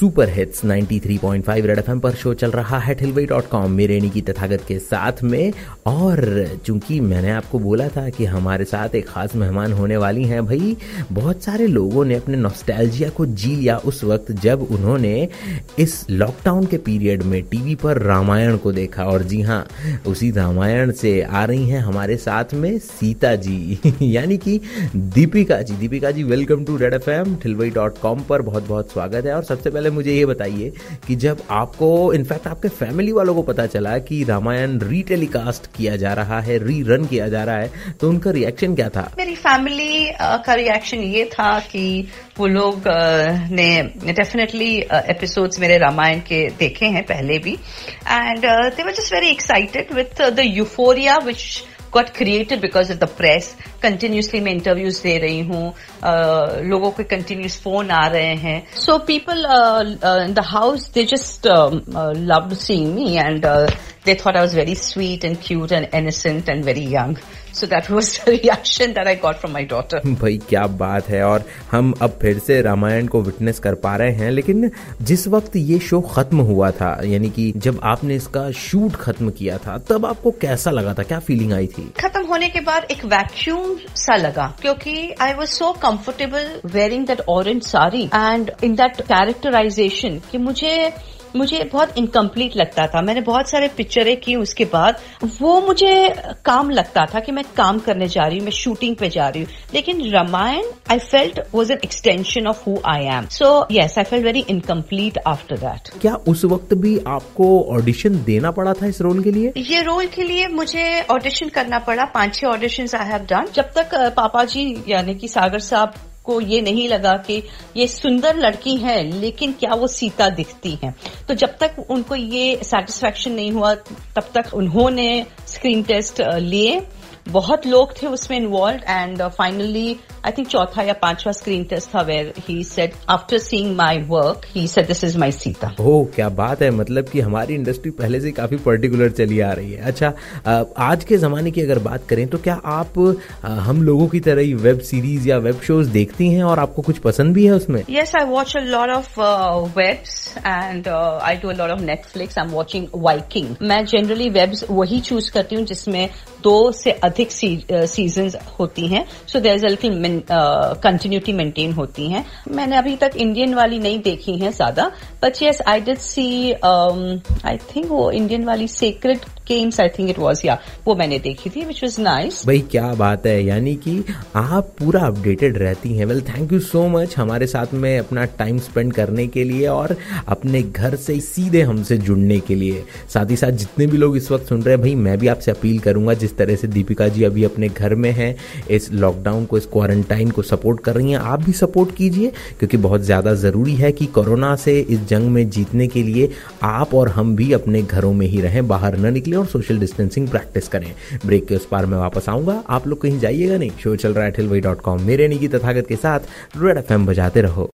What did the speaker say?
super hits 93.5 red FM पर show चल रहा है ठिलवई डॉट कॉम मेरे की तथागत के साथ में। और चूँकि मैंने आपको बोला था कि हमारे साथ एक खास मेहमान होने वाली हैं, भाई, बहुत सारे लोगों ने अपने नॉस्टैल्जिया को जी लिया उस वक्त जब उन्होंने इस लॉकडाउन के पीरियड में टीवी पर रामायण को देखा। और जी हाँ उसी रामायण से आ रही हैं हमारे साथ में सीता जी, यानी कि Deepika ji. Deepika ji welcome to red F M ठिलवई dot com पर बहुत बहुत स्वागत है। और सबसे पहले मुझे ये बताइए कि जब आपको इनफैक्ट आपके फैमिली वालों को पता चला कि रामायण रीटेलीकास्ट किया जा रहा है री रन किया जा रहा है तो उनका रिएक्शन क्या था? मेरी फैमिली का रिएक्शन ये था कि वो लोग ने डेफिनेटली एपिसोड्स मेरे रामायण के देखे हैं पहले भी. And they were just very excited with the euphoria which got created because of the press continuously मैं इंटरव्यूज़ दे रही हूँ। लोगों के कंटिन्यूस फ़ोन आ रहे हैं। So people in the house they just love seeing me and they thought I was very sweet and cute and innocent and very young. So that was the reaction that I got from my daughter. भाई क्या बात है और हम अब फिर से रामायण को विटनेस कर पा रहे हैं लेकिन जिस वक्त ये शो खत्म हुआ था यानी कि जब आपने इसका शूट खत्म किया था तब आपको कैसा लगा था क्या फीलिंग आई थी खत्म होने के बाद एक वैक्यूम सा लगा क्योंकि I was so comfortable wearing that orange sari and in that characterisation कि मुझे मुझे बहुत इनकम्प्लीट लगता था। मैंने बहुत सारे पिक्चरें की उसके बाद। वो मुझे काम लगता था कि मैं काम करने जा रही हूँ मैं शूटिंग पे जा रही हूँ। लेकिन Ramayan I felt was an extension of who I am so yes I felt very incomplete after that क्या उस वक्त भी आपको ऑडिशन देना पड़ा था इस रोल के लिए? ये रोल के लिए मुझे ऑडिशन करना पड़ा। पाँच छह ऑडिशन आई हैव डन जब तक पापा जी यानी कि सागर साहब को ये नहीं लगा कि ये सुंदर लड़की है, लेकिन क्या वो सीता दिखती है? तो जब तक उनको ये सेटिस्फेक्शन नहीं हुआ, तब तक उन्होंने स्क्रीन टेस्ट लिए। बहुत लोग थे उसमें involve and finally I think चौथा या पांचवा स्क्रीन टेस्ट था where he said after seeing my work he said this is my Sita oh क्या बात है। मतलब कि हमारी इंडस्ट्री पहले से काफ़ी पर्टिकुलर चली आ रही है। अच्छा आज के जमाने की अगर बात करें तो क्या आप हम लोगों की तरह ही वेब सीरीज़ या वेब शोज़ देखती हैं और आपको कुछ पसंद भी है उसमें? Yes I watch a lot of webs and I do a lot of Netflix I am watching Viking मैं जनरली वेब्स वही चूज़ करती हूँ जिसमें दो से अधिक सीज़न होती हैं so there is a continuity maintain होती हैं। मैंने अभी तक इंडियन वाली नहीं देखी है ज़्यादा but yes I did see I think वो इंडियन वाली Sacred Games I think it was या वो मैंने देखी थी विच वॉज़ नाइस भाई, क्या बात है, यानी कि आप पूरा अपडेटेड रहती हैं। Well thank you so much हमारे साथ में अपना टाइम स्पेंड करने के लिए और अपने घर से सीधे हमसे जुड़ने के लिए। साथ ही साथ जितने भी लोग इस वक्त सुन रहे हैं, भाई, मैं भी आपसे अपील करूँगा जिस तरह से दीपिका जी अभी अपने घर में हैं, इस लॉकडाउन को, इस क्वारंटाइन को सपोर्ट कर रही हैं, आप भी सपोर्ट कीजिए, क्योंकि बहुत ज़्यादा ज़रूरी है कि कोरोना से इस जंग में जीतने के लिए आप और हम भी अपने घरों में ही रहें, बाहर न निकले और सोशल डिस्टेंसिंग प्रैक्टिस करें। ब्रेक के उस पार में वापस आऊँगा, आप लोग कहीं जाइएगा नहीं। शो चल रहा है ठिलवई डॉट कॉम मेरे निकी तथागत के साथ रेड एफ़ बजाते रहो।